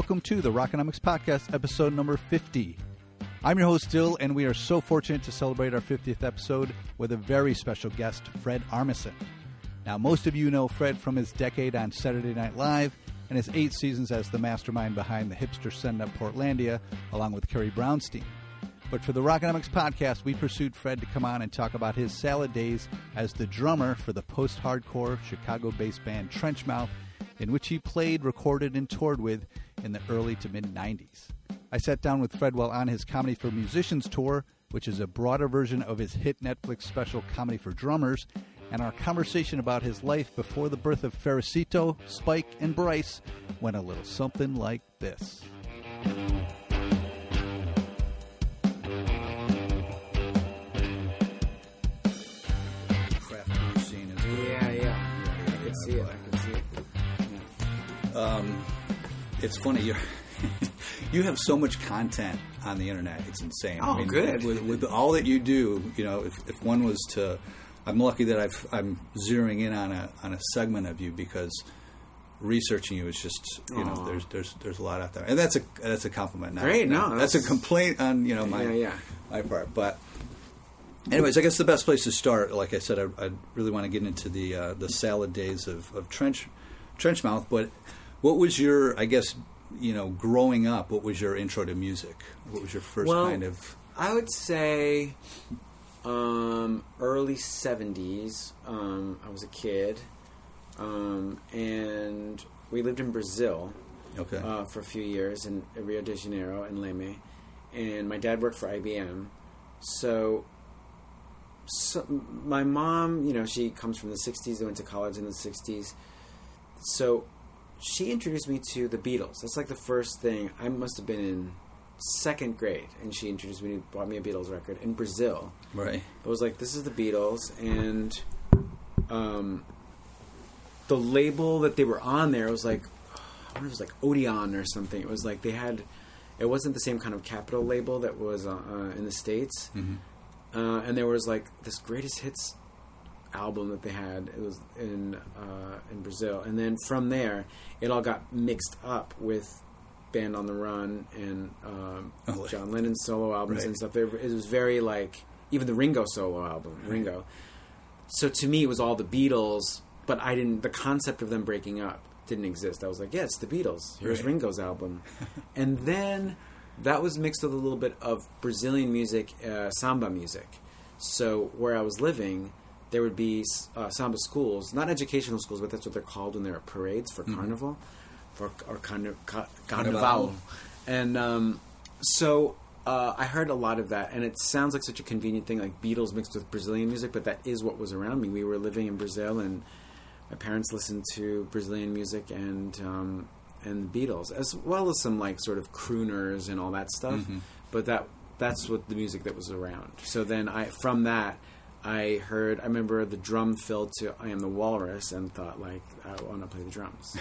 Welcome to the Rockonomics Podcast, episode number 50. I'm your host, Dill, and we are so fortunate to celebrate our 50th episode with a very special guest, Fred Armisen. Now, most of you know Fred from his decade on Saturday Night Live and his eight seasons as the mastermind behind the hipster send up Portlandia, along with Carrie Brownstein. But for the Rockonomics podcast, we pursued Fred to come on and talk about his salad days as the drummer for the post hardcore Chicago based band Trenchmouth, in which he played, recorded, and toured with in the early to mid 90s. I sat down with Fred while on his Comedy for Musicians tour, which is a broader version of his hit Netflix special Comedy for Drummers, and our conversation about his life before the birth of Ferecito, Spike, and Bryce went a little something like this. Craft scene is Yeah, yeah. I could see it. Um, it's funny you you have so much content on the internet it's insane Oh, good. with, with all that you do you know if, if one was to i'm lucky that I've, i'm zeroing in on a on a segment of you because researching you is just you know Aw. there's there's there's a lot out there and that's a that's a compliment not, Great, no, that's, a complaint on you know my Yeah, yeah. my part but Anyways, I guess the best place to start, like I said, I, I really want to get into the uh, the salad days of, of trench Trenchmouth, But what was your, I guess, you know, growing up? What was your intro to music? What was your first Well, kind of? I would say um, early 70s. Um, I was a kid. Um, and we lived in Brazil Okay, uh, for a few years in Rio de Janeiro in Leme. And my dad worked for IBM. So, so my mom, you know, she comes from the 60s. I went to college in the 60s. So she introduced me to the Beatles. That's like the first thing. I must have been in second grade. And she introduced me, bought me a Beatles record in Brazil. right. It was like, this is the Beatles, and um, the label that they were on there was like, I wonder if it was like Odeon or something. It was like they had, it wasn't the same kind of Capitol label that was uh, uh, in the states, Mhm. uh, and there was like this greatest hits album that they had. It was in uh, in Brazil, and then from there, it all got mixed up with. Band on the Run and um, Oh, John Lennon's solo albums Right. and stuff. There- It was very like even the Ringo solo album, Ringo. So to me, it was all the Beatles, but I didn't. The concept of them breaking up didn't exist. I was like, yeah, it's the Beatles. Here's Right. Ringo's album, and then that was mixed with a little bit of Brazilian music, uh, samba music. So where I was living, there would be uh, samba schools, not educational schools, but that's what they're called when there are parades for carnival, for or carni- ca- Carnival. and um, so uh, I heard a lot of that, and it sounds like such a convenient thing, like Beatles mixed with Brazilian music. But that is what was around me. We were living in Brazil, and my parents listened to Brazilian music and um, and the Beatles, as well as some like sort of crooners and all that stuff. Mhm. But that that's what the music that was around. So then I from that. I heard. I remember the drum filled to "I Am the Walrus" and thought, like, I want to play the drums.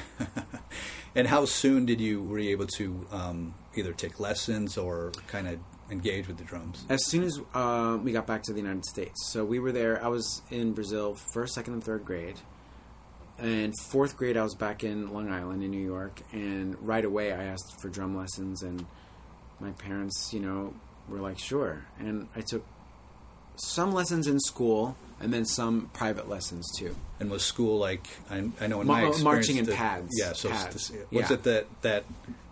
and how soon did you were you able to um, either take lessons or kind of engage with the drums? As soon as uh, we got back to the United States, so we were there. I was in Brazil first, second, and third grade, and fourth grade I was back in Long Island in New York, and right away I asked for drum lessons, and my parents, you know, were like, "Sure," and I took some lessons in school, and then some private lessons too. And was school like? I, I know in Ma- my uh, experience, marching in pads. Yeah. So Pads. this- was Yeah. it that that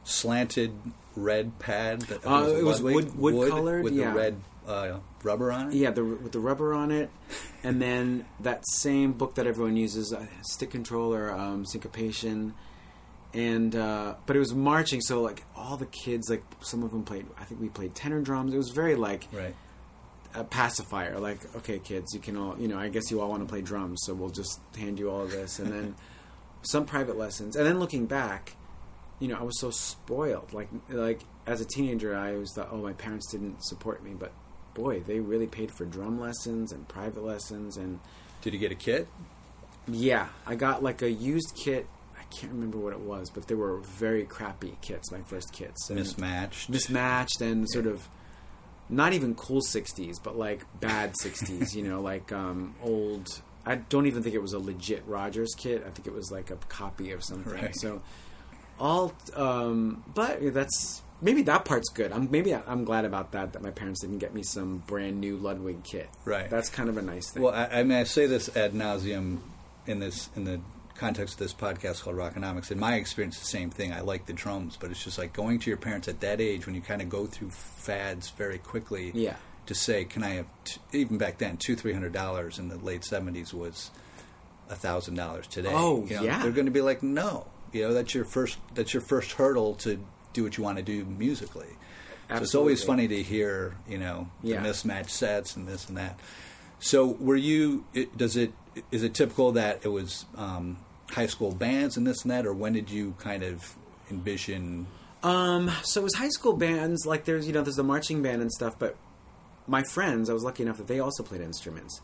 slanted red pad? That, Uh, it was Ludwig wood- wood colored, with yeah. the red uh, rubber on it. Yeah, the, with the rubber on it, and then that same book that everyone uses, uh, stick controller, um, syncopation, and uh, but it was marching. So like all the kids, like some of them played. I think we played tenor drums. It was very like Right. A pacifier. Like okay, kids, you can all you know. I guess you all want to play drums, so we'll just hand you all of this, and then some private lessons. And then looking back, you know, I was so spoiled. Like like as a teenager, I always thought, oh, my parents didn't support me, but boy, they really paid for drum lessons and private lessons and Did you get a kit? yeah, I got like a used kit. I can't remember what it was, but they were very crappy kits. My first kits, and Mismatched. mismatched, and sort of not even cool '60s, but like bad '60s. you know, like um, old. I don't even think it was a legit Rogers kit. I think it was like a copy of something. Right. So, all. Um, but that's maybe that part's good. I'm maybe I- I'm glad about that. That my parents didn't get me some brand new Ludwig kit. Right. That's kind of a nice thing. Well, I, I mean, I say this ad nauseum in this in the context of this podcast called Rockonomics. In my experience, the same thing. I like the drums, but it's just like going to your parents at that age when you kind of go through fads very quickly. Yeah. To say, can I have t- even back then two three hundred dollars in the late seventies was a thousand dollars today. Oh, You know, yeah. They're going to be like, no. You know, that's your first that's your first hurdle to do what you want to do musically. So it's always funny to hear, you know, the Yeah. mismatched sets and this and that. So, were you? It, does it is it typical that it was um, high school bands and this and that, or when did you kind of envision? Um, so it was high school bands. Like there's you know there's the marching band and stuff. But my friends, I was lucky enough that they also played instruments.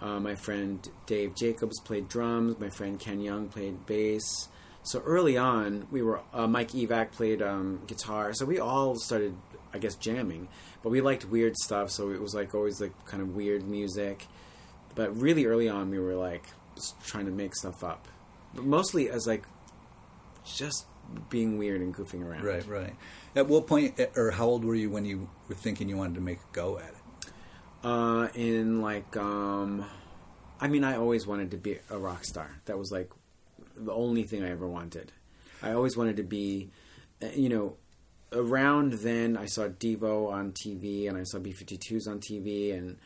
Uh, my friend Dave Jacobs played drums. My friend Ken Young played bass. So early on, we were uh, Mike Evac played um, guitar. So we all started, I guess, jamming. But we liked weird stuff, so it was like always like kind of weird music. But really early on, we were like trying to make stuff up. But mostly as like just being weird and goofing around. Right, right. At what point, eh, or how old were you when you were thinking you wanted to make a go at it? Uh, in like, um, I mean, I always wanted to be a rock star. That was like the only thing I ever wanted. I always wanted to be, uh, you know, around then I saw Devo on TV and I saw B52s on TV and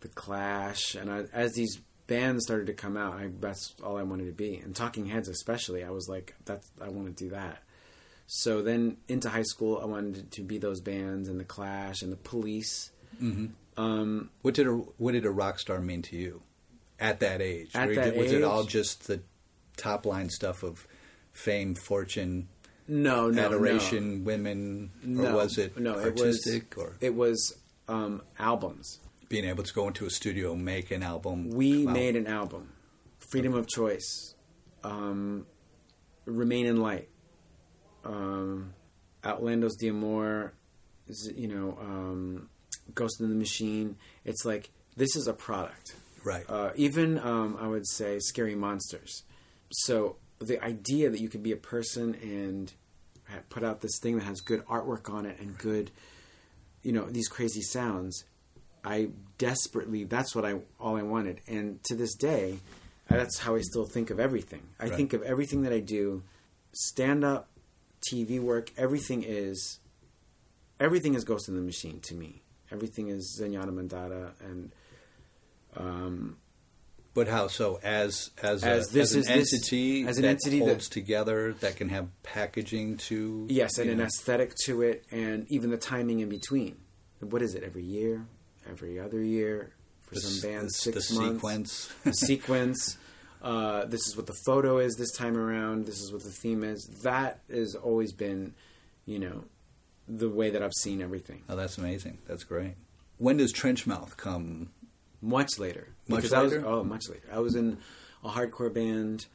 The Clash. And I, as these bands started to come out, I, that's all I wanted to be. And Talking Heads, especially, I was like, that's, I want to do that. So then into high school, I wanted to be those bands and The Clash and The Police. Um, What did a what did a rock star mean to you at that age? At that was it all just the top line stuff of fame, fortune, No, no, adoration, women, no. or was it no? artistic, it was, or it was um, albums. Being able to go into a studio, and make an album? We made an album, Freedom of Choice, um, Remain in Light, um, Outlandos d'Amor, z- you know, um, Ghost in the Machine. It's like this is a product. right. Uh, even um, I would say Scary Monsters. So the idea that you could be a person and put out this thing that has good artwork on it and good, you know, these crazy sounds. I desperately that's what I all I wanted, and to this day, that's how I still think of everything. I Right. think of everything that I do, stand up, TV work. Everything is, everything is Ghost in the Machine to me. Everything is Zenyatta Mondatta and um, But how so? As as, As a, this as an is this- entity as an that entity that- holds together that can have packaging to Yes, and you an aesthetic to it, and even the timing in between. What is it? Every year, every other year for the, some bands, the, six the months. sequence. The sequence. Uh, this is what the photo is this time around. This is what the theme is. That has always been, you know, the way that I've seen everything. oh, that's amazing. That's great. When does Trenchmouth come? Much later, Much because I was later? oh much later. I was in a hardcore band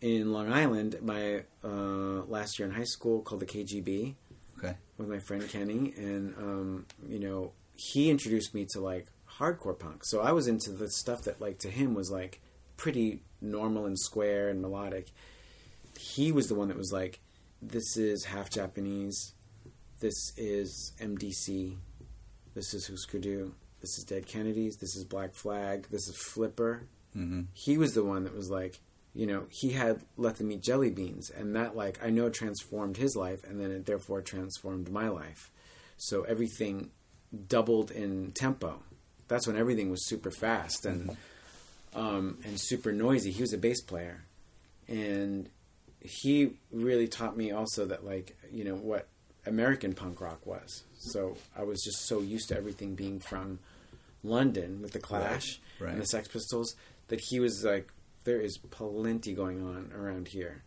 in Long Island my uh, last year in high school called the KGB. Okay. with my friend Kenny, and um, you know he introduced me to like hardcore punk. So I was into the stuff that like to him was like pretty normal and square and melodic. He was the one that was like, "This is half Japanese. This is MDC. This is Husker Du. This is Dead Kennedys. This is Black Flag. This is Flipper." hmm he was the one that was like, you know, he had let them eat jelly beans, and that like I know transformed his life, and then it therefore transformed my life. So everything doubled in tempo. That's when everything was super fast and um, and super noisy. He was a bass player, and he really taught me also that like you know what American punk rock was. So I was just so used to everything being from London with the Clash Right, right. and the Sex Pistols that he was like, there is plenty going on around here.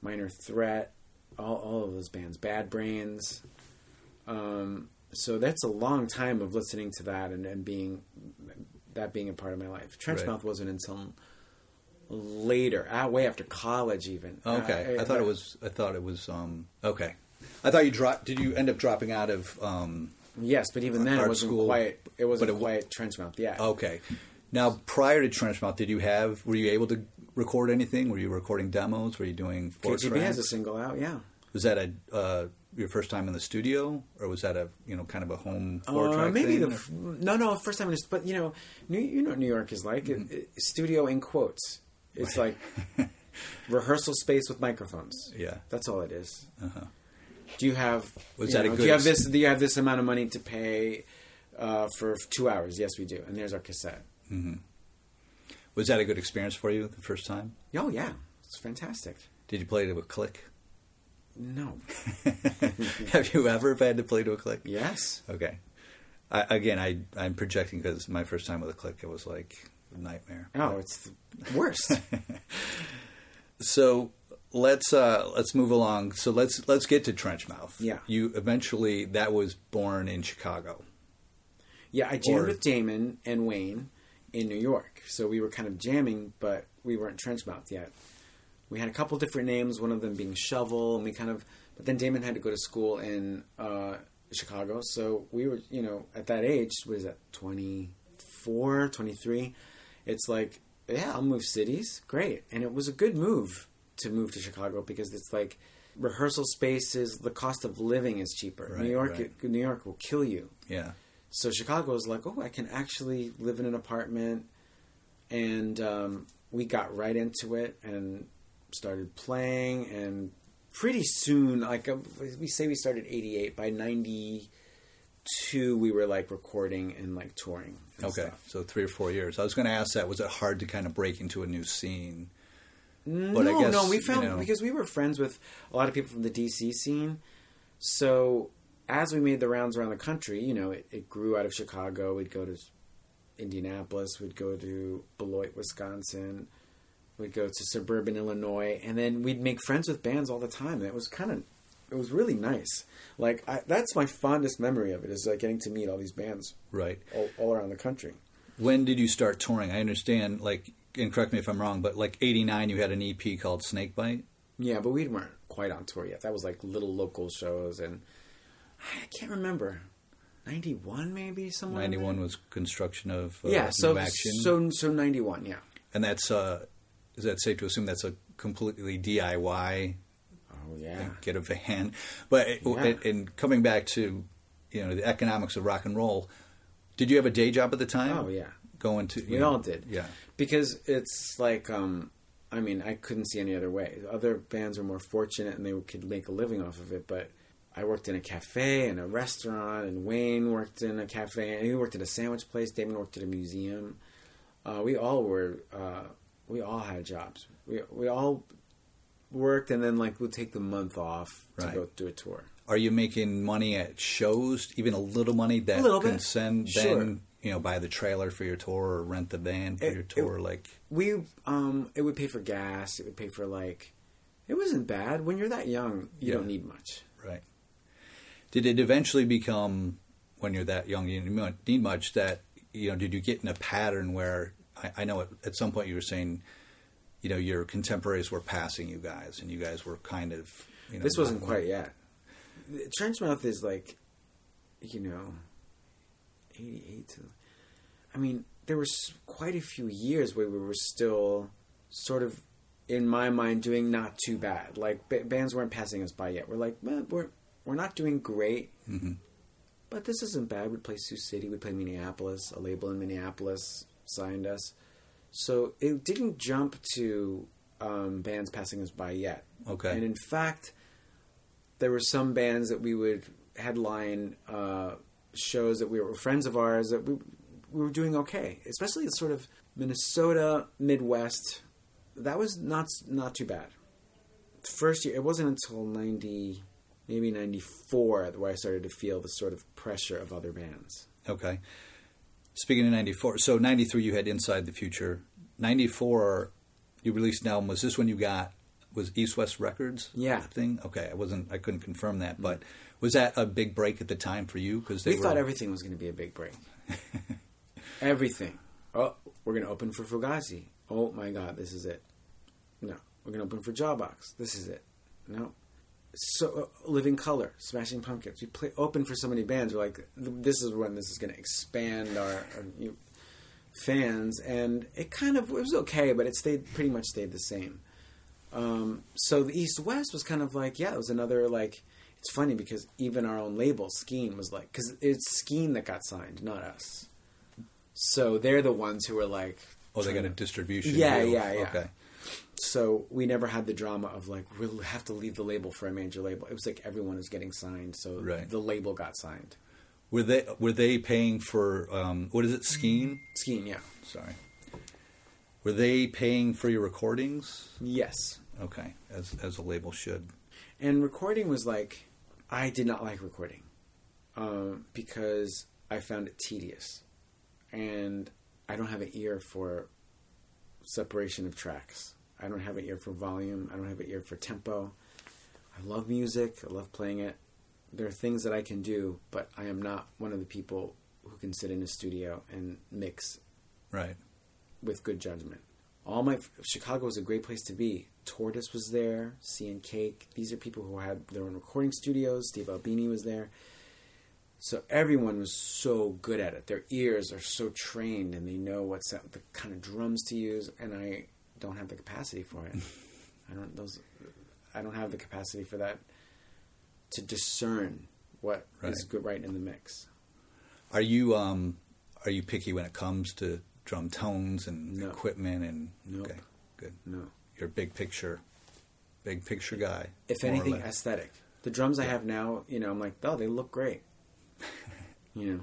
Minor Threat, all all of those bands, Bad Brains. Um, so that's a long time of listening to that and, and being that being a part of my life. Trenchmouth Right. wasn't until later, uh, way after college, even. Okay. Uh, I thought it was. I thought it was. Um, okay. I thought you dropped. Did you end up dropping out of? Um, Yes, but even then, it wasn't school, quite. It wasn't it quite Trenchmouth. Yeah. okay. Now, prior to Trenchmouth, did you have? Were you able to record anything? Were you recording demos? Were you doing KGB has a single out, yeah. Was that a uh, your first time in the studio, or was that a you know kind of a home four Uh, track maybe thing? the f- no, no, first time. in this- But you know, New, you know, what New York is like Mm-hmm. It- it- studio in quotes. It's like rehearsal space with microphones. Yeah. that's all it is. Uh-huh. Do you have? Was you that a good Do you have this? Do you have this amount of money to pay uh, for two hours? Yes, we do. And there's our cassette. Was that a good experience for you the first time? Oh yeah, it's fantastic. Did you play it with click? No. Have you ever had to play to a click? Yes. Okay. I, again, I I'm projecting because my first time with a click, it was like a nightmare. Oh, it's the worst. So let's uh, let's move along. So let's let's get to Trenchmouth. Yeah. You eventually that was born in Chicago. Yeah, I jammed Or- with Damon and Wayne in New York. So we were kind of jamming, but we weren't trenchmouth yet. We had a couple different names, one of them being Shovel, and we kind of. But then Damon had to go to school in uh, Chicago, so we were, you know, at that age, what is that, 24, 23? It's like, yeah, I'll move cities. Great. And it was a good move to move to Chicago because it's like rehearsal spaces, the cost of living is cheaper. Right, New York, right. New York will kill you. Yeah. So Chicago was like, oh, I can actually live in an apartment, and um, we got right into it and started playing. And pretty soon, like uh, we say, we started '88. By '92, we were like recording and like touring. and Okay. stuff. So three or four years. I was going to ask that. Was it hard to kind of break into a new scene? No, But I guess, no, we you found know- because we were friends with a lot of people from the DC scene. So as we made the rounds around the country, you know, it, it grew out of Chicago. We'd go to Indianapolis. We'd go to Beloit, Wisconsin. We'd go to suburban Illinois, and then we'd make friends with bands all the time. And it was kind of, it was really nice. Like I, that's my fondest memory of it is like getting to meet all these bands Right. all, all around the country. When did you start touring? I understand, like, and correct me if I'm wrong, but like '89, you had an EP called Snakebite. Yeah, but we weren't quite on tour yet. That was like little local shows, and I can't remember. Ninety one, maybe somewhere. in there? '91 was construction of uh, yeah. So so so ninety one. Yeah. and that's uh, is that safe to assume that's a completely DIY Oh yeah. get a van. But it, Yeah. and, and coming back to you know the economics of rock and roll, did you have a day job at the time? Oh yeah. going to We you know, all did. Yeah, Because it's like, um, I mean, I couldn't see any other way. Other bands were more fortunate and they could make a living off of it, but I worked in a cafe and a restaurant, and Wayne worked in a cafe, and he worked at a sandwich place. Damon worked at a museum. Uh, we all were, uh, we all had jobs. We we all worked, and then like we'd take the month off to go do a tour. are you making money at shows? Even a little money that A little can bit. send Sure. then you know buy the trailer for your tour or rent the van for It- your it- tour. like We um, it would pay for gas. It would pay for like, it wasn't bad. When you're that young, you Yeah. don't need much. right? Did it eventually become when you're that young you need much that you know? Did you get in a pattern where I, I know at, at some point you were saying. You know, your contemporaries were passing you guys, and you guys were kind of. You know, This wasn't quite yet. Trenchmouth is like, you know, 88 to. I mean, there was quite a few years where we were still sort of, in my mind, doing not too bad. Like, ba- bands weren't passing us by yet. We're like, well, we're, we're not doing great, Mhm. but this isn't bad. We'd play Sioux City, we'd play Minneapolis. A label in Minneapolis signed us. So it didn't jump to um, bands passing us by yet. Okay. And in fact, there were some bands that we would headline uh, shows that we were friends of ours that we, we were doing okay, especially the sort of Minnesota, Midwest. That was not not too bad. First year, it wasn't until ninety, maybe ninety four, where I started to feel the sort of pressure of other bands. Okay. Speaking of 94, so 93 you had Inside the Future. 94 you released an album. Was this when you got was East West Records? Yeah. thing. Okay, I wasn't I couldn't confirm that, but mm-hmm. was that a big break at the time for you because We thought everything was going to be a big break. everything. Oh, we're going to open for Fugazi. Oh my God, this is it. No, we're going to open for Jawbox. This is it. No. So, uh, Living Colour, Smashing Pumpkins. We play open for so many bands. We're like, this is when this is going to expand our. our you, fans, and it kind of it was okay, but it stayed pretty much stayed the same. Um, so the East West was kind of like yeah, it was another like. It's funny because even our own label, Skene, was like because it's Skene that got signed, not us. So they're the ones who were like, Oh, they got a distribution. Yeah, deal. yeah, yeah. Okay. So we never had the drama of like we'll have to leave the label for a major label. It was like everyone was getting signed, so Right. the label got signed. Were they were they paying for um, what is it? Skene? Skene, yeah, Sorry. Were they paying for your recordings? yes. Okay, as as a label should. And recording was like, I did not like recording um, because I found it tedious, and I don't have an ear for separation of tracks. I don't have an ear for volume. I don't have an ear for tempo. I love music. I love playing it. There are things that I can do, but I am not one of the people who can sit in a studio and mix Right. with good judgment. All my Chicago was a great place to be. Tortoise was there, Sea and Cake. These are people who had their own recording studios. Steve Albini was there. So everyone was so good at it. Their ears are so trained, and they know what's the kind of drums to use. And I don't have the capacity for it. I don't those. I don't have the capacity for that to discern what is Right. good right in the mix. Are you um are you picky when it comes to drum tones and No. equipment and Nope. okay, good. No. You're a big picture big picture guy. if anything, aesthetic. The drums I have now, you know, I'm like, oh, they look great. You know,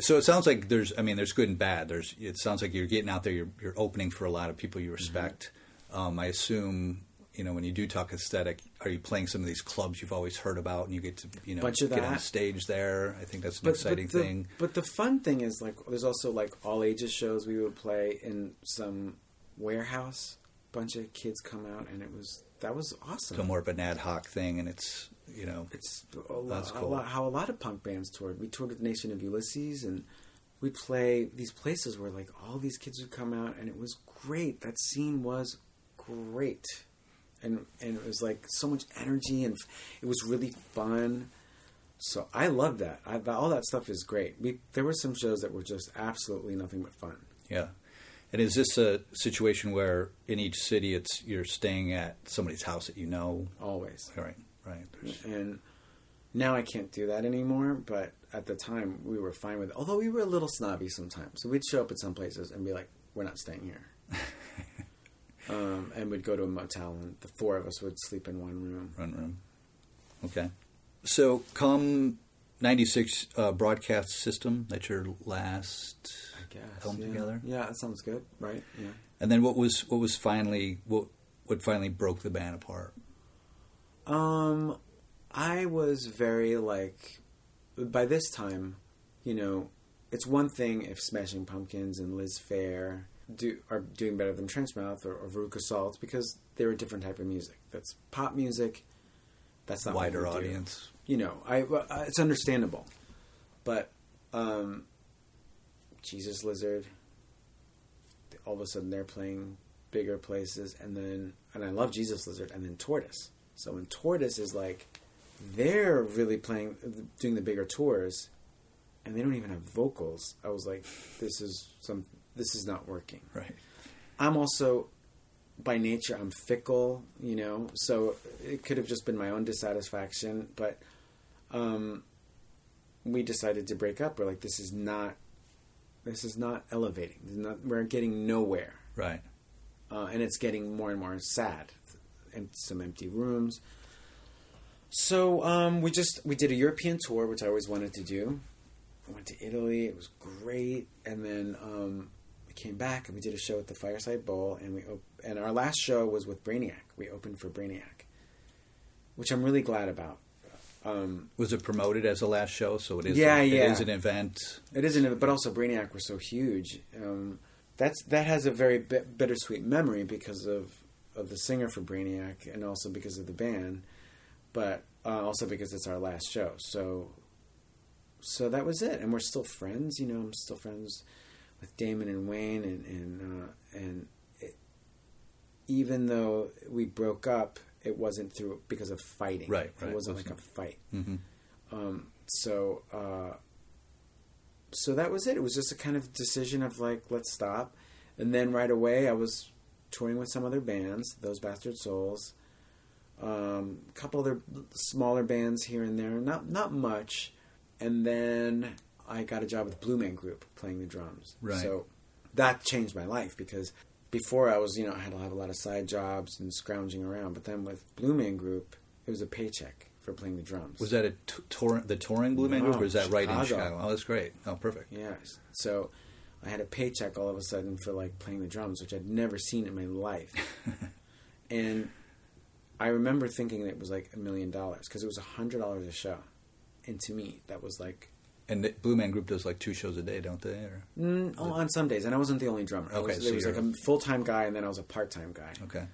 So it sounds like there's I mean there's good and bad. There's it sounds like you're getting out there you're you're opening for a lot of people you respect. Mm-hmm. Um, I assume you know when you do talk aesthetic, are you playing some of these clubs you've always heard about and you get to you know get on stage there? I think that's an exciting the, thing. But the fun thing is, like, there's also like all ages shows we would play in some warehouse. Bunch of kids come out, and it was that was awesome. So more of an ad hoc thing, and it's you know It's a lot, That's a cool. lot, how a lot of punk bands toured. We toured with Nation of Ulysses, and we play these places where like all these kids would come out, and it was great. That scene was great, and and it was like so much energy, and it was really fun. So I love that. I, all that stuff is great. We there were some shows that were just absolutely nothing but fun. Yeah. And is this a situation where in each city it's you're staying at somebody's house that you know? Always. Right, right. There's- and now I can't do that anymore. But at the time, we were fine with it. Although we were a little snobby sometimes, so we'd show up at some places and be like, "We're not staying here," um, and we'd go to a motel, and the four of us would sleep in one room. Run room. Okay. So come '96 uh, broadcast system. That's your last I guess film yeah. together. Yeah, that sounds good, right? Yeah. And then what was what was finally what what finally broke the band apart? Um, I was very like, by this time, you know, it's one thing if Smashing Pumpkins and Liz Phair do are doing better than Trenchmouth or, or Veruca Salt because they're a different type of music. That's pop music. That's not Wider we do. audience. You know, I well, uh, it's understandable, but um, Jesus Lizard. All of a sudden, they're playing bigger places, and then and I love Jesus Lizard, and then Tortoise. So when Tortoise is like, they're really playing, doing the bigger tours, and they don't even have vocals. I was like, this is some, this is not working. Right. I'm also, by nature, I'm fickle, you know, so it could have just been my own dissatisfaction, but um, we decided to break up. We're like, this is not, this is not elevating. This is not, we're getting nowhere. Right. Uh, and it's getting more and more sad. And some empty rooms. So um, we just we did a European tour, which I always wanted to do. I went to Italy. It was great, and then um, we came back and we did a show at the Fireside Bowl, and we op- and our last show was with Brainiac. We opened for Brainiac, which I'm really glad about. Um, Was it promoted as a last show? So it is. Yeah, It yeah. is an event. It isn't, but also Brainiac was so huge. Um, that's that has a very bi- bittersweet memory because of of the singer for Brainiac, and also because of the band, but uh, also because it's our last show. So, so that was it, and we're still friends. You know, I'm still friends with Damon and Wayne, and and uh, and it, even though we broke up, it wasn't through because of fighting. Right, right. It wasn't Wasn't- like a fight. hmm Um, so uh, so that was it. It was just a kind of decision of like, let's stop. And then right away, I was touring with some other bands, those Bastard Souls, um, a couple other smaller bands here and there, not not much. And then I got a job with Blue Man Group playing the drums. Right. So that changed my life because before I was, you know, I had to have a lot of side jobs and scrounging around. But then with Blue Man Group, it was a paycheck for playing the drums. Was that a t- tour, the touring Blue Man No, Group, or is that right in Chicago. Chicago? Oh, that's great. Oh, perfect. Yes. So I had a paycheck all of a sudden for like playing the drums, which I'd never seen in my life. and I remember thinking it was like a million dollars because it was a hundred dollars a show, and to me that was like And the Blue Man Group does like two shows a day, don't they? Or mm, oh, on some days. And I wasn't the only drummer. I Okay, was, so there was like a full time guy, and then I was a part time guy. okay,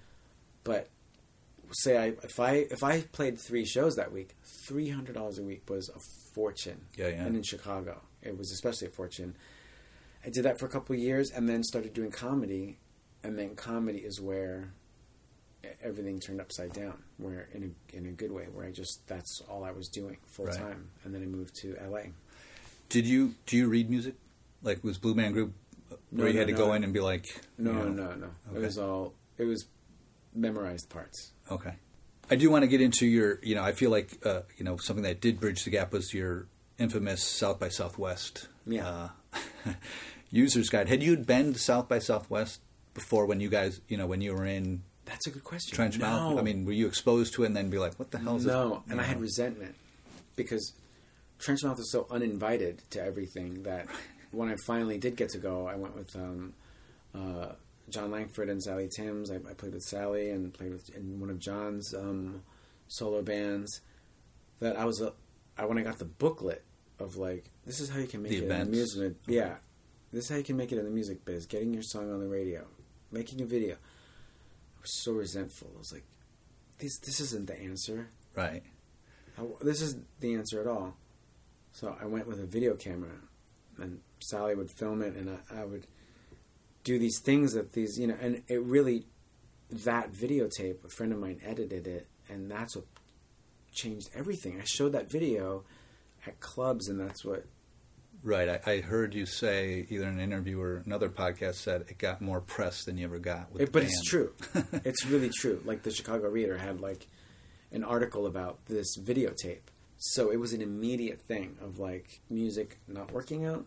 But say I if I if I played three shows that week, three hundred dollars a week was a fortune. Yeah, yeah. And in Chicago, it was especially a fortune. I did that for a couple of years, and then started doing comedy, and then comedy is where everything turned upside down. Where in a in a good way, where I just that's all I was doing full Right. time, and then I moved to L.A. did you do you read music? Like was Blue Man Group where No, you no, had to no. go in and be like, No, you know, no, no. Okay. It was all it was memorized parts. Okay. I do want to get into your, you know, I feel like, uh, you know, something that did bridge the gap was your infamous South by Southwest Yeah. uh, user's guide. Had you been to South by Southwest before when you guys, you know, when you were in That's a good question. Trenchmouth? No. I mean, were you exposed to it and then be like, what the hell is No, this? and I had resentment because Trenchmouth is so uninvited to everything that when I finally did get to go, I went with um, uh, Jon Langford and Sally Timms. I, I played with Sally and played with in one of Jon's um, solo bands. That I was I when I got the booklet of like this is how you can make The it events? the music. Yeah, this is how you can make it in the music biz. Getting your song on the radio, making a video. I was so resentful. I was like, this this isn't the answer. Right. I, this isn't the answer at all. So I went with a video camera, and Sally would film it, and I, I would do these things that these, you know, and it really, that videotape, a friend of mine edited it, and that's what changed everything. I showed that video at clubs, and that's what, Right. I, I heard you say either in an interview or another podcast said it got more press than you ever got it, but it's true. it's really true. Like the Chicago Reader had like an article about this videotape. So it was an immediate thing of like music not working out,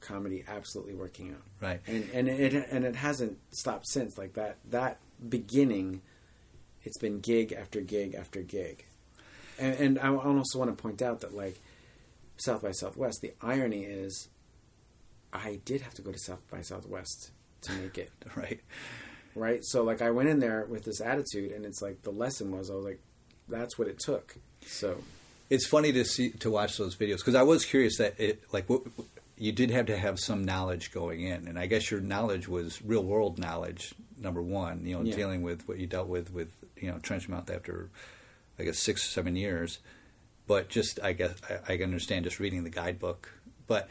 comedy absolutely working out. Right. And and it and it hasn't stopped since. Like that that beginning, it's been gig after gig after gig. And, and I also want to point out that like South by Southwest, the irony is, I did have to go to South by Southwest to make it Right. right? So like I went in there with this attitude, and it's like the lesson was I was like, that's what it took. So It's funny to see to watch those videos because I was curious that it like what, you did have to have some knowledge going in, and I guess your knowledge was real world knowledge. Number one, you know, Yeah. dealing with what you dealt with with you know Trenchmouth after I guess six or seven years, but just I guess I, I understand just reading the guidebook. But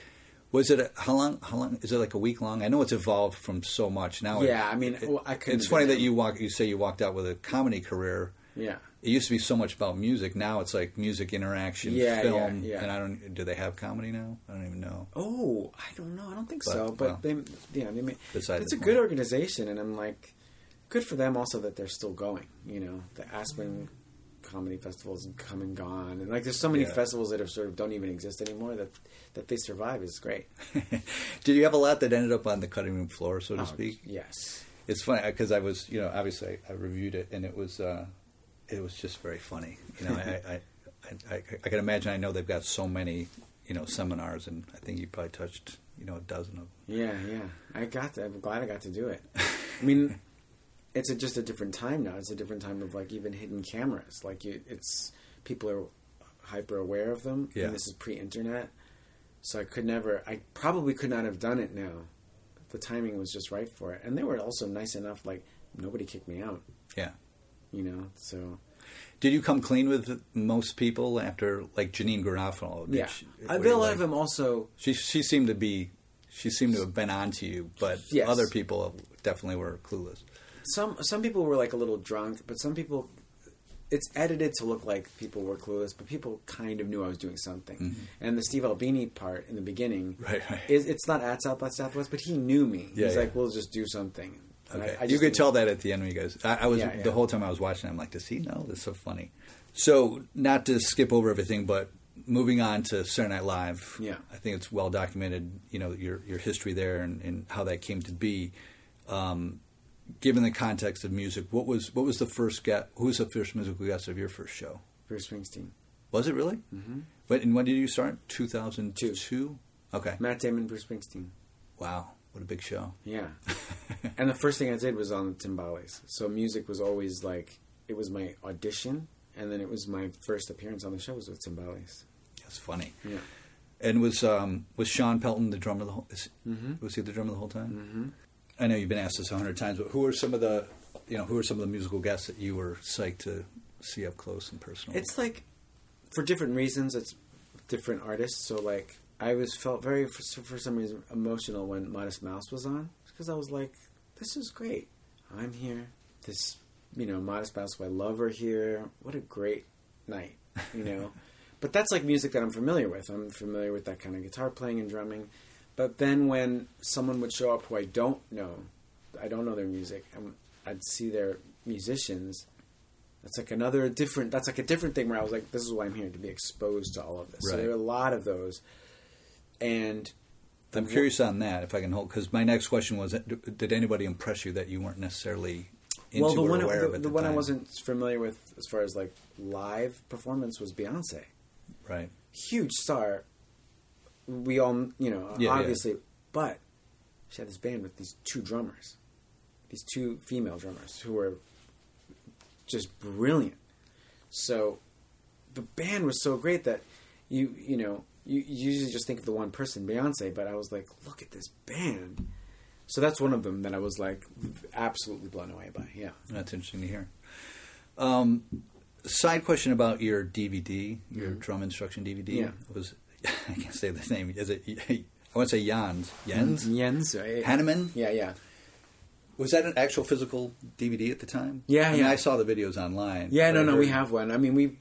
was it a, how long? How long is it? Like a week long? I know it's evolved from so much now. it- Yeah, I mean, it- well, I it's funny that you walk. You say you walked out with a comedy career yeah, it used to be so much about music. Now it's like music interaction, Yeah, film, yeah, yeah. and I don't. Do they have comedy now? I don't even know. Oh, I don't know. I don't think But, so. But well, they, yeah, they may, it's the a point. good organization, and I'm like, good for them. Also, that they're still going. You know, the Aspen Comedy Festivals and come and gone, and like there's so many Yeah. festivals that have sort of don't even exist anymore. That that they survive is great. Did you have a lot that ended up on the cutting room floor, so to Oh, speak? yes. It's funny because I was, you know, obviously I, I reviewed it and it was, uh, it was just very funny. You know, I, I, I, I, I can imagine. I know they've got so many, you know, seminars, and I think you probably touched, you know, a dozen of them. Yeah, yeah. I got. To, I'm glad I got to do it. I mean, it's a, just a different time now. It's a different time of like even hidden cameras. Like you, it's people are hyper aware of them. Yeah. And this is pre-internet, so I could never. I probably could not have done it now. The timing was just right for it, and they were also nice enough. Like nobody kicked me out. Yeah. You know, so Did you come clean with most people after, like Janeane Garofalo? Did yeah. she- were you they'll like- have them also. She she seemed to be she seemed to have been on to you, but Yes. other people definitely were clueless. Some some people were like a little drunk, but some people it's edited to look like people were clueless, but people kind of knew I was doing something. Mm-hmm. And the Steve Albini part in the beginning, Right, right. Is, it's not at South by Southwest, but he knew me. Yeah, He's yeah. like, "We'll just do something." And I- Okay. I you could tell that at the end when you guys. I, I was yeah. the whole time I was watching. I'm like, does he know? That's so funny. So, not to skip over everything, but moving on to Saturday Night Live. Yeah. I think it's well documented. You know your your history there and, and how that came to be. Um, given the context of music, what was what was the first guest? Who was the first musical guest of your first show? Bruce Springsteen, Was it really? Mm-hmm. But and when did you start? Two thousand Two. two. Okay. Matt Damon, Bruce Springsteen. Wow, what a big show. Yeah. and the first thing I did was on the timbales. So music was always like it was my audition, and then it was my first appearance on the show was with timbales. That's funny. Yeah. And was um, was Shawn Pelton the drummer the whole? Is, Mhm. Was he the drummer the whole time? Mm-hmm. I know you've been asked this a hundred times, but who are some of the, you know, who are some of the musical guests that you were psyched to see up close and personal? It's like for different reasons. It's different artists. So like I was felt very for, for some reason emotional when Modest Mouse was on because I was like, this is great. I'm here. This you know Modest Mouse, who I love her here. What a great night. You know. But that's like music that I'm familiar with. I'm familiar with that kind of guitar playing and drumming. But then when someone would show up who I don't know, I don't know their music, and I'd see their musicians. That's like another different. That's like a different thing where I was like, "This is why I'm here to be exposed to all of this." So there are a lot of those, and I'm curious on that if I can hold because my next question was, uh, did anybody impress you that you weren't necessarily into Well, the or one, aware the, the the one I wasn't familiar with as far as like live performance was Beyonce. right. huge star. We all, you know, Yeah, yeah. obviously, but she had this band with these two drummers, these two female drummers who were just brilliant. So the band was so great that you, you know, you, you usually just think of the one person, Beyonce, but I was like, look at this band. So that's one of them that I was like absolutely blown away by. Yeah. That's interesting to hear. Um, side question about your DVD, your drum instruction DVD Mm-hmm. Yeah. was I can't say the name. Is it? I want to say Jans. Jens Jens, right? Hannemann. Yeah, yeah. Was that an actual physical DVD at the time? Yeah, I mean, yeah. I saw the videos online. Yeah, no, no, we have one. I mean, we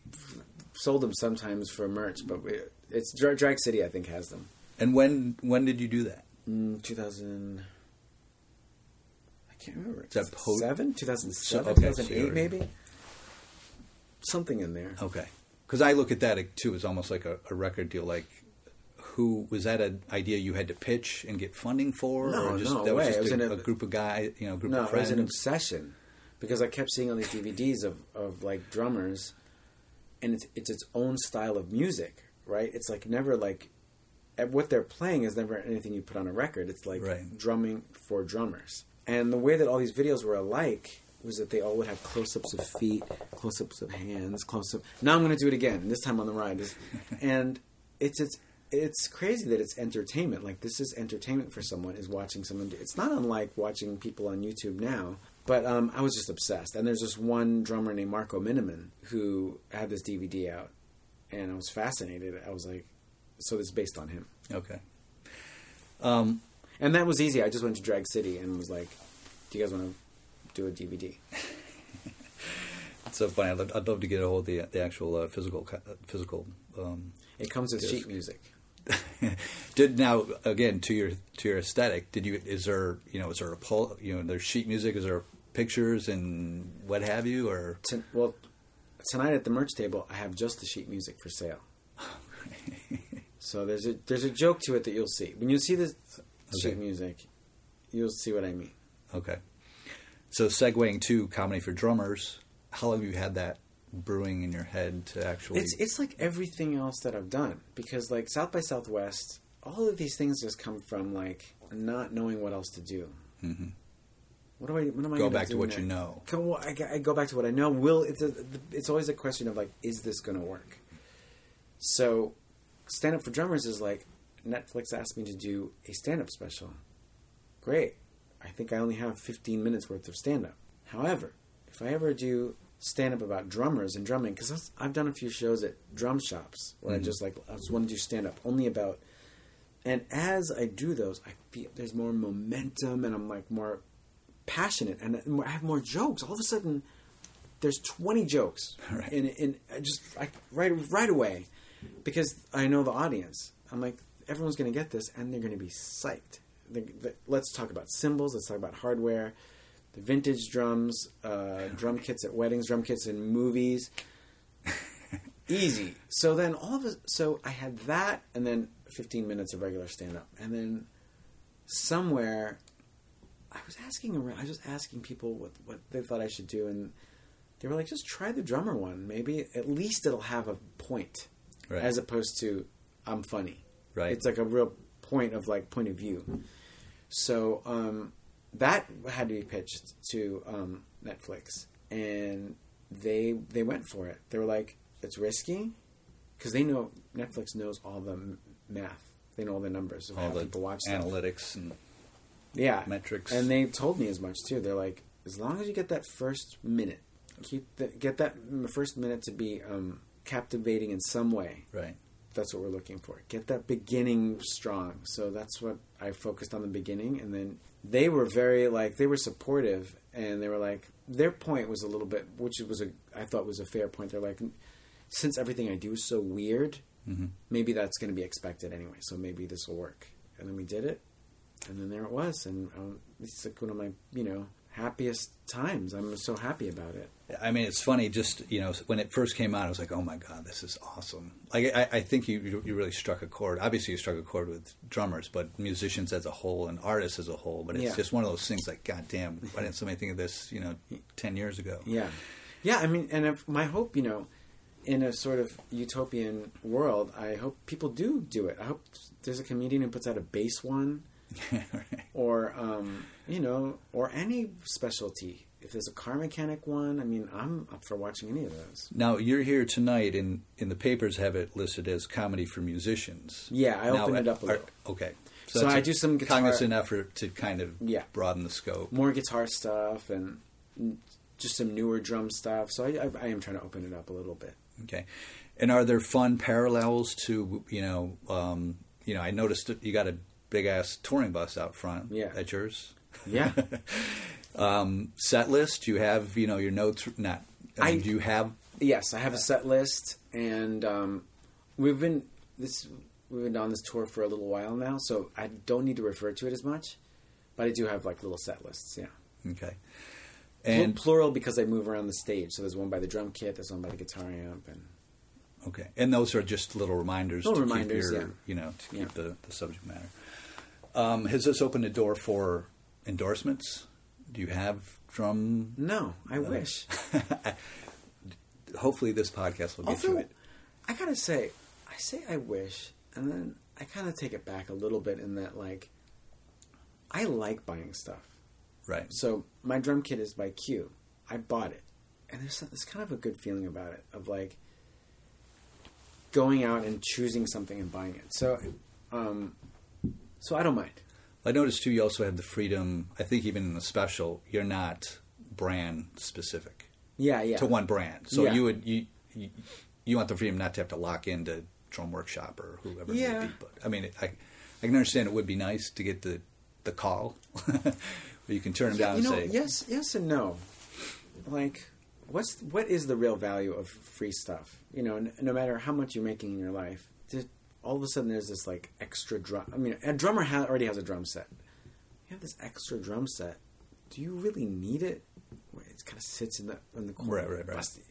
sold them sometimes for merch, but we, it's Dra- Drag City. I think has them. And when when did you do that? Mm, 2000. I can't remember. Is that po- seven? 2007, So- okay, so 2008, you're- maybe. Something in there. Okay, because I look at that too as almost like a, a record deal. Like, who was that an idea you had to pitch and get funding for, No, or just no that way. was It was a, in a- group of guys, you know, a group No, of it was an obsession because I kept seeing all these DVDs of, of like drummers, and it's it's its own style of music, right? It's like never like what they're playing is never anything you put on a record. It's like Right. drumming for drummers, and the way that all these videos were alike was that they all would have close-ups of feet, close-ups of hands, close-up. Now I'm going to do it again. This time on the ride, and it's it's it's crazy that it's entertainment. Like this is entertainment for someone is watching someone. Do, it's not unlike watching people on YouTube now. But um, I was just obsessed. And there's this one drummer named Marco Minnemann who had this DVD out, and I was fascinated. I was like, so this is based on him. Okay. Um, And that was easy. I just went to Drag City and was like, "Do you guys want to do a DVD?" it's so funny. I'd love, I'd love to get a hold of the the actual uh, physical uh, physical. Um, It comes with sheet music. did now again to your to your aesthetic? Did you is there you know is there a pull you know there's sheet music? Is there pictures and what have you or To, well, tonight at the merch table, I have just the sheet music for sale. so there's a there's a joke to it that you'll see when you see this sheet music. You'll see what I mean. Okay. So segueing to comedy for drummers, how long have you had that brewing in your head to actually? It's it's like everything else that I've done because like South by Southwest, all of these things just come from like not knowing what else to do. Mhm. What do I? What am I Go back to what next? you know. Go, I, I go back to what I know. Will it's a, it's always a question of like, is this going to work? So, stand up for drummers is like Netflix asked me to do a stand up special. Great. I think I only have 15 minutes worth of stand up. However, if I ever do stand up about drummers and drumming, because I've done a few shows at drum shops where Mhm. I just like, I just want to do stand up only about. And as I do those, I feel there's more momentum and I'm like more passionate and I have more jokes. All of a sudden, there's 20 jokes Right. in just I, right right away because I know the audience. I'm like everyone's going to get this and they're going to be psyched. The, the, let's talk about cymbals. Let's talk about hardware, the vintage drums, uh, drum kits at weddings, drum kits in movies. Easy. So then all of it. So I had that, and then 15 minutes of regular stand up, and then somewhere I was asking around. I was just asking people what what they thought I should do, and they were like, "Just try the drummer one. Maybe at least it'll have a point, Right. as opposed to I'm funny. Right. It's like a real point of like point of view. So um, that had to be pitched to um, Netflix, and they they went for it. They were like, "It's risky," because they know Netflix knows all the math. They know all the numbers of all how the people watch stuff. analytics and yeah metrics. and they told me as much too. They're like, as long as you get that first minute, keep the, get that first minute to be um, captivating in some way. right. That's what we're looking for. Get that beginning strong. So that's what I focused on the beginning, and then they were very like they were supportive, and they were like their point was a little bit, which was a I thought was a fair point. They're like, since everything I do is so weird, hmm maybe that's going to be expected anyway. So maybe this will work. And then we did it, and then there it was, and um, it's like one of my you know happiest times. I'm so happy about it. I mean, it's funny. Just you know, when it first came out, I was like, "Oh my god, this is awesome!" Like, I, I think you you- really struck a chord. Obviously, you struck a chord with drummers, but musicians as a whole and artists as a whole. But it's Yeah. just one of those things. Like, God damn, why didn't somebody think of this? You know, ten years ago. Yeah, yeah. I mean, and if my hope, you know, in a sort of utopian world, I hope people do do it. I hope there's a comedian who puts out a bass one, Right. or um, you know, or any specialty. If there's a car mechanic one, I mean, I'm up for watching any of those. Now you're here tonight, and in the papers have it listed as comedy for musicians. Yeah, I Now, opened it up a are- little. Okay, So that's I do some guitar- cognizant effort to kind of Yeah. broaden the scope. more guitar stuff and just some newer drum stuff. So I, I, I am trying to open it up a little bit. Okay, and are there fun parallels to you know um, you know I noticed that you got a big ass touring bus out front. Yeah. at yours. Yeah. Um, set list. You have you know your notes. Not. I mean, I- do you have? yes, I have a set list, and um, we've been this we've been on this tour for a little while now, so I don't need to refer to it as much. But I do have like little set lists. Yeah, Okay, and plural because I move around the stage. So there's one by the drum kit, there's one by the guitar amp, and okay, and those are just little reminders. Little to reminders, keep your, yeah. You know, to Yeah. keep the, the subject matter. Um, has this opened a door for endorsements? Do you have drum? no, I Uh, wish. Hopefully, this podcast will get you it. I gotta say, I say I wish, and then I kind of take it back a little bit in that, like, I like buying stuff. Right. So my drum kit is by Q. I bought it, and there's there's kind of a good feeling about it of like going out and choosing something and buying it. So, um, so I don't mind. I noticed too. You also have the freedom. I think even in the special, you're not brand specific Yeah, yeah. to one brand. So Yeah. you would you, you you want the freedom not to have to lock into Drum Workshop or whoever it Yeah. may be. But I mean, I I can understand it would be nice to get the the call. where you can turn them down you know, say, yes, yes, and no. Like, what's what is the real value of free stuff? You know, n- no matter how much you're making in your life, just, all of a sudden there's this like extra drum. I mean, a drummer ha- already has a drum set. You have this extra drum set. Do you really need it? It kind of sits in the in the corner, Right, right, right. busty-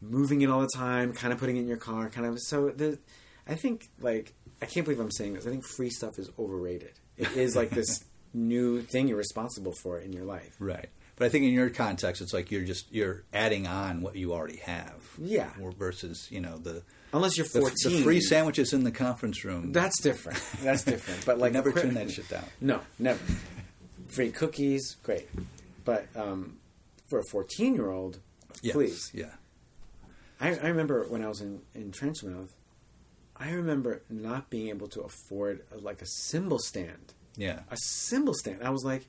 moving it all the time, kind of putting it in your car, kind of. So the, I think like I can't believe I'm saying this. I think free stuff is overrated. It is like this new thing you're responsible for in your life. right. But I think in your context, it's like you're just you're adding on what you already have. Yeah. Versus you know the Unless you're 14. the free sandwiches in the conference room. That's different. That's different. But like never turn that shit down. No, never. Free cookies, great. But um, for a 14 year old, Yes, please. Yeah. I, I remember when I was in, in Trenchmouth, I remember not being able to afford a, like a cymbal stand. Yeah. A cymbal stand. I was like,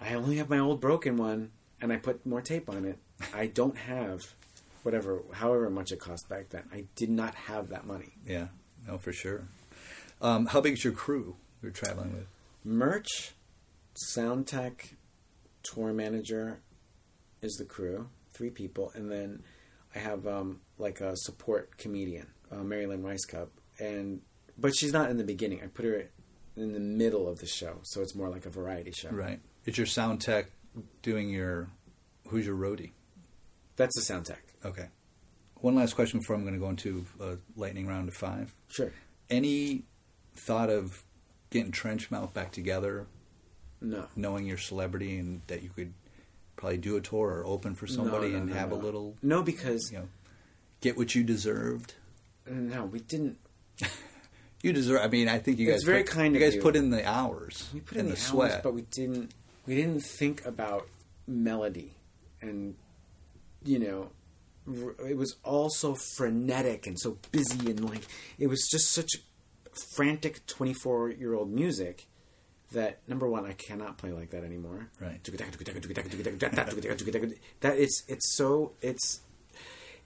I only have my old broken one, and I put more tape on it. I don't have whatever, however much it cost back then. I did not have that money. Yeah, no, for sure. Um, how big is your crew you're traveling with? Merch, sound tech, tour manager is the crew. three people, and then I have um, like a support comedian, uh, Marilyn Rice Cup, and but she's not in the beginning. I put her in the middle of the show, so it's more like a variety show. Right. Is your sound tech doing your? Who's your roadie? That's the sound tech. Okay. One last question before I'm going to go into a lightning round of five. Sure. Any thought of getting Trenchmouth back together, No. knowing your celebrity and that you could probably do a tour or open for somebody No, no, and no, have a little, No, because you know, get what you deserved? no, we didn't. You deserve. I mean, I think you guys. It's very put, kind you of guys you. put in the hours We put in the, the, sweat. hours, but we didn't. We didn't think about melody, and you know, it was all so frenetic and so busy, and like it was just such frantic twenty-four-year-old music that number one, I cannot play like that anymore. Right. That it's it's so it's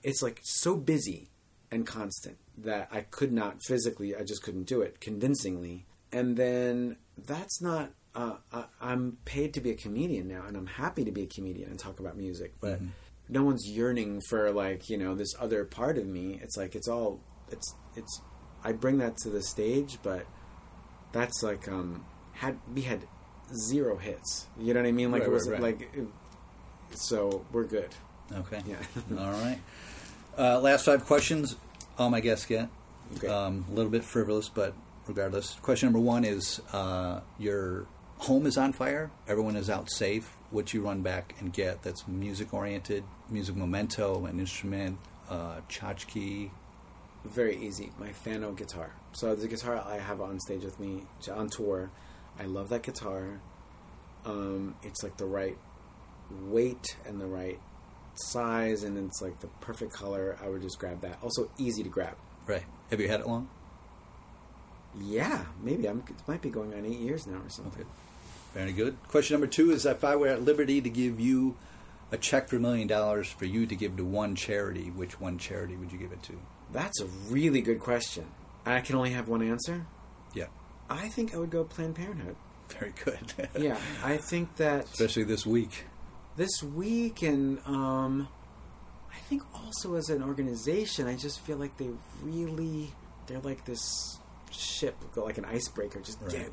it's like so busy and constant that I could not physically, I just couldn't do it convincingly. And then that's not. Uh, I, I'm paid to be a comedian now, and I'm happy to be a comedian and talk about music. But no one's yearning for like you know this other part of me. It's like it's all it's it's. I bring that to the stage, but that's like um had we had zero hits. You know what I mean? Like Right, it was right, right. like. It, so we're good. Okay. Yeah. All right. Uh, last five questions. All my guests get. Okay. Um, a little bit frivolous, but regardless. Question number one is uh, your home is on fire. Everyone is out safe. What you run back and get that's music oriented, music memento, an instrument, uh, tchotchke. very easy. My Fano guitar. So the guitar I have on stage with me on tour, I love that guitar. Um, it's like the right weight and the right size, and it's like the perfect color. I would just grab that. Also easy to grab. Right. Have you had it long? Yeah, maybe I'm. It might be going on eight years now or something. Okay. Very good. Question number two is if I were at liberty to give you a check for a million dollars for you to give to one charity, which one charity would you give it to? That's a really good question. I can only have one answer. Yeah. I think I would go Planned Parenthood. Very good. Yeah, I think that Especially this week. this week and um I think also as an organization I just feel like they really they're like this ship like an icebreaker just Right. get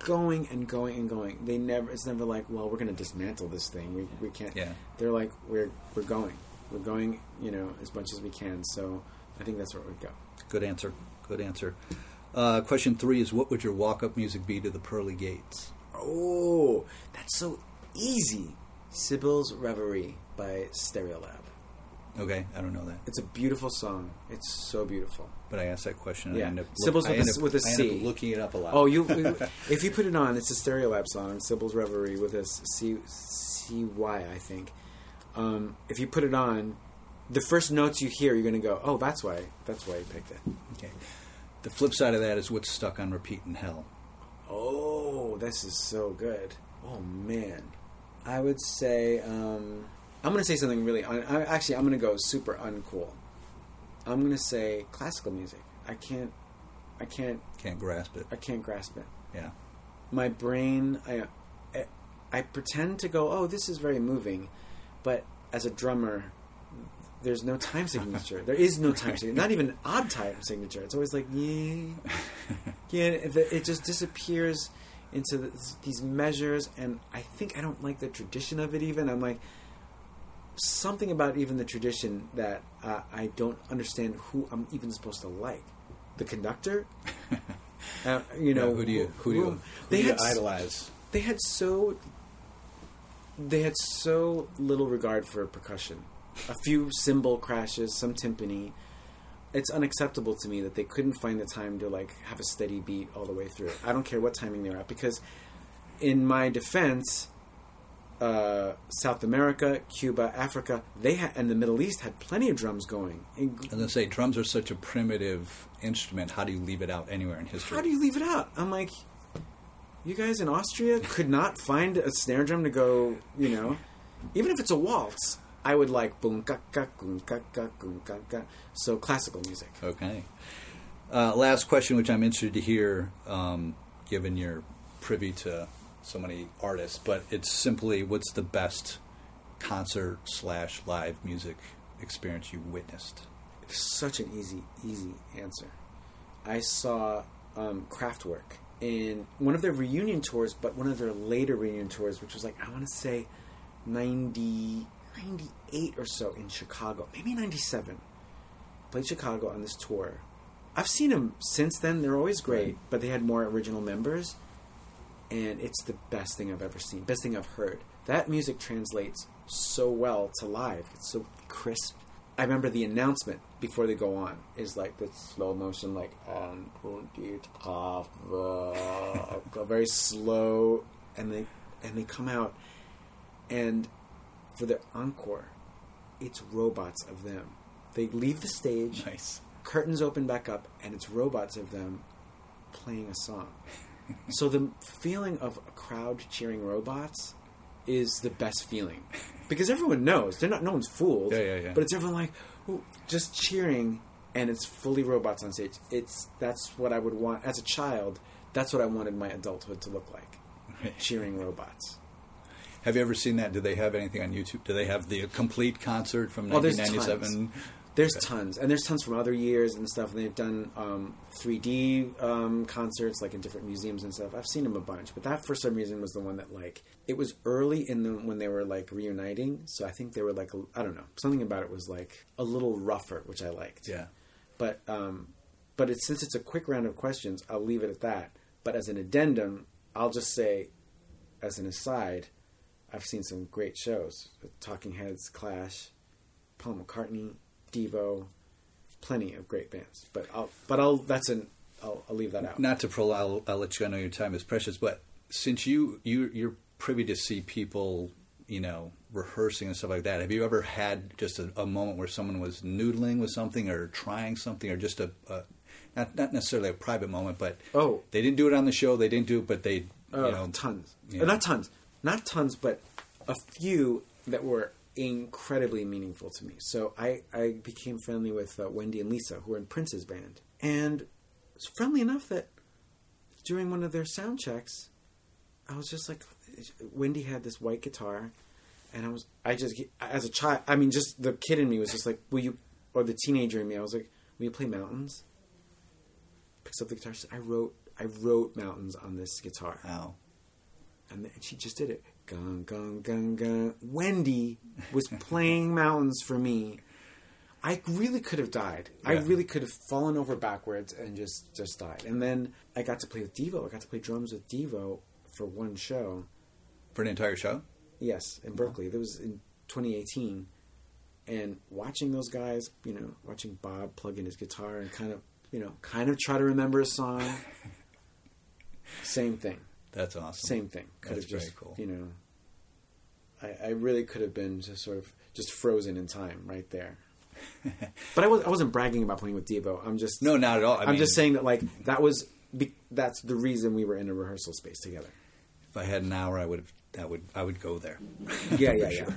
going and going and going they never it's never like well we're going to dismantle this thing we, we can't Yeah. they're like we're we're going we're going you know as much as we can so I think that's where we go Good answer. Good answer. Uh, question three is what would your walk up music be to the pearly gates? oh that's so easy Cybele's Reverie by Stereolab Okay, I don't know that. it's a beautiful song it's so beautiful But I asked that question. and Yeah. I end up, Cybele's I with a- up- with a I up looking it up a lot. Oh, you if you put it on, it's a Stereolab song, Cybele's Reverie with a C C Y, I think. Um, if you put it on, the first notes you hear, you're going to go, "Oh, that's why. That's why you picked it." Okay. The flip side of that is what's stuck on repeat in hell. Oh, this is so good. Oh man, I would say um, I'm going to say something really. Un- I, actually, I'm going to go super uncool. I'm going to say classical music. I can't. I can't. Can't grasp it. I can't grasp it. Yeah. my brain I, I I pretend to go oh this is very moving but as a drummer there's no time signature there is no time signature not even odd time signature it's always like yeah yeah it, just disappears into these measures and I think I don't like the tradition of it even I'm like something about even the tradition that uh, I don't understand who I'm even supposed to like the conductor uh, you know Yeah, who do you who do you, who they do you idolize? they had so they had so little regard for percussion. A few cymbal crashes, some timpani. It's unacceptable to me that they couldn't find the time to like have a steady beat all the way through. I don't care what timing they're at because, in my defense, uh, South America, Cuba, Africa, they had, and the Middle East had plenty of drums going. And I was gonna say drums are such a primitive instrument. How do you leave it out anywhere in history? how do you leave it out? I'm like, you guys in Austria could not find a snare drum to go, you know, even if it's a waltz, I would like boom ka ka boom ka ka boom ka ka. So classical music. Okay. Uh, last question, which I'm interested to hear, um, given you're privy to so many artists, but it's simply what's the best concert slash live music experience you witnessed? Such an easy, easy answer. I saw um, Kraftwerk in one of their reunion tours, but one of their later reunion tours, which was like, I want to say 90, 98 or so in Chicago, maybe 97. Played Chicago on this tour. I've seen them since then. They're always great, but they had more original members. And it's the best thing I've ever seen, best thing I've heard. That music translates so well to live. It's so crisp. I remember the announcement before they go on is like the slow motion, like um, go very slow, and they and they come out, and for their encore, it's robots of them. They leave the stage, Nice. curtains open back up, and it's robots of them playing a song. So the feeling of a crowd cheering robots is the best feeling because everyone knows they're not. No one's fooled. Yeah, yeah, yeah. But it's everyone like ooh, just cheering, and it's fully robots on stage. It's that's what I would want as a child. That's what I wanted my adulthood to look like, cheering robots. Have you ever seen that? Do they have anything on YouTube? Do they have the complete concert from Oh, 1997? There's Okay. tons, and there's tons from other years and stuff. And they've done um, 3D um, concerts, like in different museums and stuff. I've seen them a bunch, but that for some reason was the one that like it was early in the when they were like reuniting. So I think they were like I don't know something about it was like a little rougher, which I liked. Yeah. But um, but it's, since it's a quick round of questions, I'll leave it at that. But as an addendum, I'll just say, as an aside, I've seen some great shows: Talking Heads, Clash, Paul McCartney, Devo, plenty of great bands. But I'll but I'll that's an I'll, I'll leave that out. Not to prolong, I'll, I'll let you. I know your time is precious, but since you you you're privy to see people, you know, rehearsing and stuff like that. Have you ever had just a, a moment where someone was noodling with something or trying something, or just a, a not not necessarily a private moment, but Oh. they didn't do it on the show. They didn't do it, but they Oh, you know tons. yeah. Uh, Not tons. Not tons, but a few that were incredibly meaningful to me. So I, I became friendly with uh, Wendy and Lisa, who were in Prince's band. And it's friendly enough that during one of their sound checks, I was just like, Wendy had this white guitar, and I was, I just, as a child, I mean, just the kid in me was just like, will you, or the teenager in me, I was like, will you play Mountains? Picks up the guitar, she said, I wrote, I wrote Mountains on this guitar Wow. and then she just did it. Gung gung gung gung. Wendy was playing mountains for me. I really could have died. I really could have fallen over backwards and just just died. And then I got to play with Devo. I got to play drums with Devo for one show. for an entire show. Yes, in Berkeley. That was in 2018. And watching those guys, you know, watching Bob plug in his guitar and kind of, you know, kind of try to remember a song. Same thing. That's awesome. Same thing. Could That's have just, very cool. you know, I, I really could have been just sort of just frozen in time right there. but I, was, I wasn't bragging about playing with Devo. I'm just No, not at all. I I'm mean, just saying that like that was be, that's the reason we were in a rehearsal space together. if I had an hour, I would have. That would I would go there. Yeah, yeah, yeah. sure.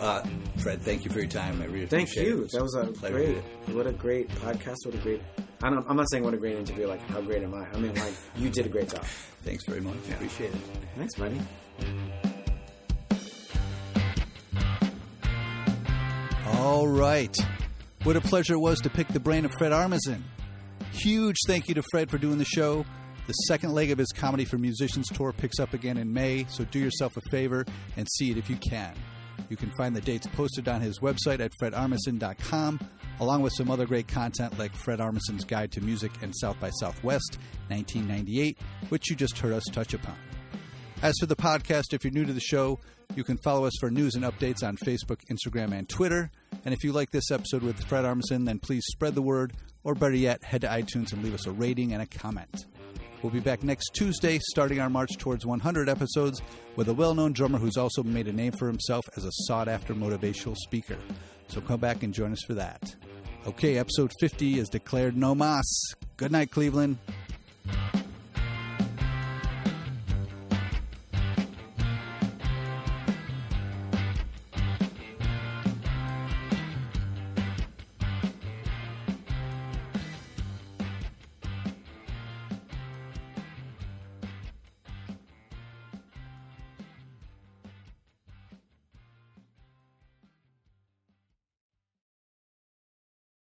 Uh, Fred, thank you for your time. I really Thank you. it. That was a pleasure. great. What a great podcast. What a great. I don't, I'm not saying what a great interview. Like how great am I? I mean like you did a great job. Thanks very much. Appreciate it. Thanks, buddy. All right. What a pleasure it was to pick the brain of Fred Armisen. Huge thank you to Fred for doing the show. The second leg of his Comedy for Musicians tour picks up again in May, so do yourself a favor and see it if you can. You can find the dates posted on his website at fredarmisen.com, along with some other great content like Fred Armisen's Guide to Music and South by Southwest 1998, which you just heard us touch upon. As for the podcast, if you're new to the show, you can follow us for news and updates on Facebook, Instagram, and Twitter. And if you like this episode with Fred Armisen, then please spread the word, or better yet, head to iTunes and leave us a rating and a comment. We'll be back next Tuesday, starting our march towards 100 episodes, with a well known drummer who's also made a name for himself as a sought after motivational speaker. So come back and join us for that. Okay, episode 50 is declared no mas. Good night, Cleveland.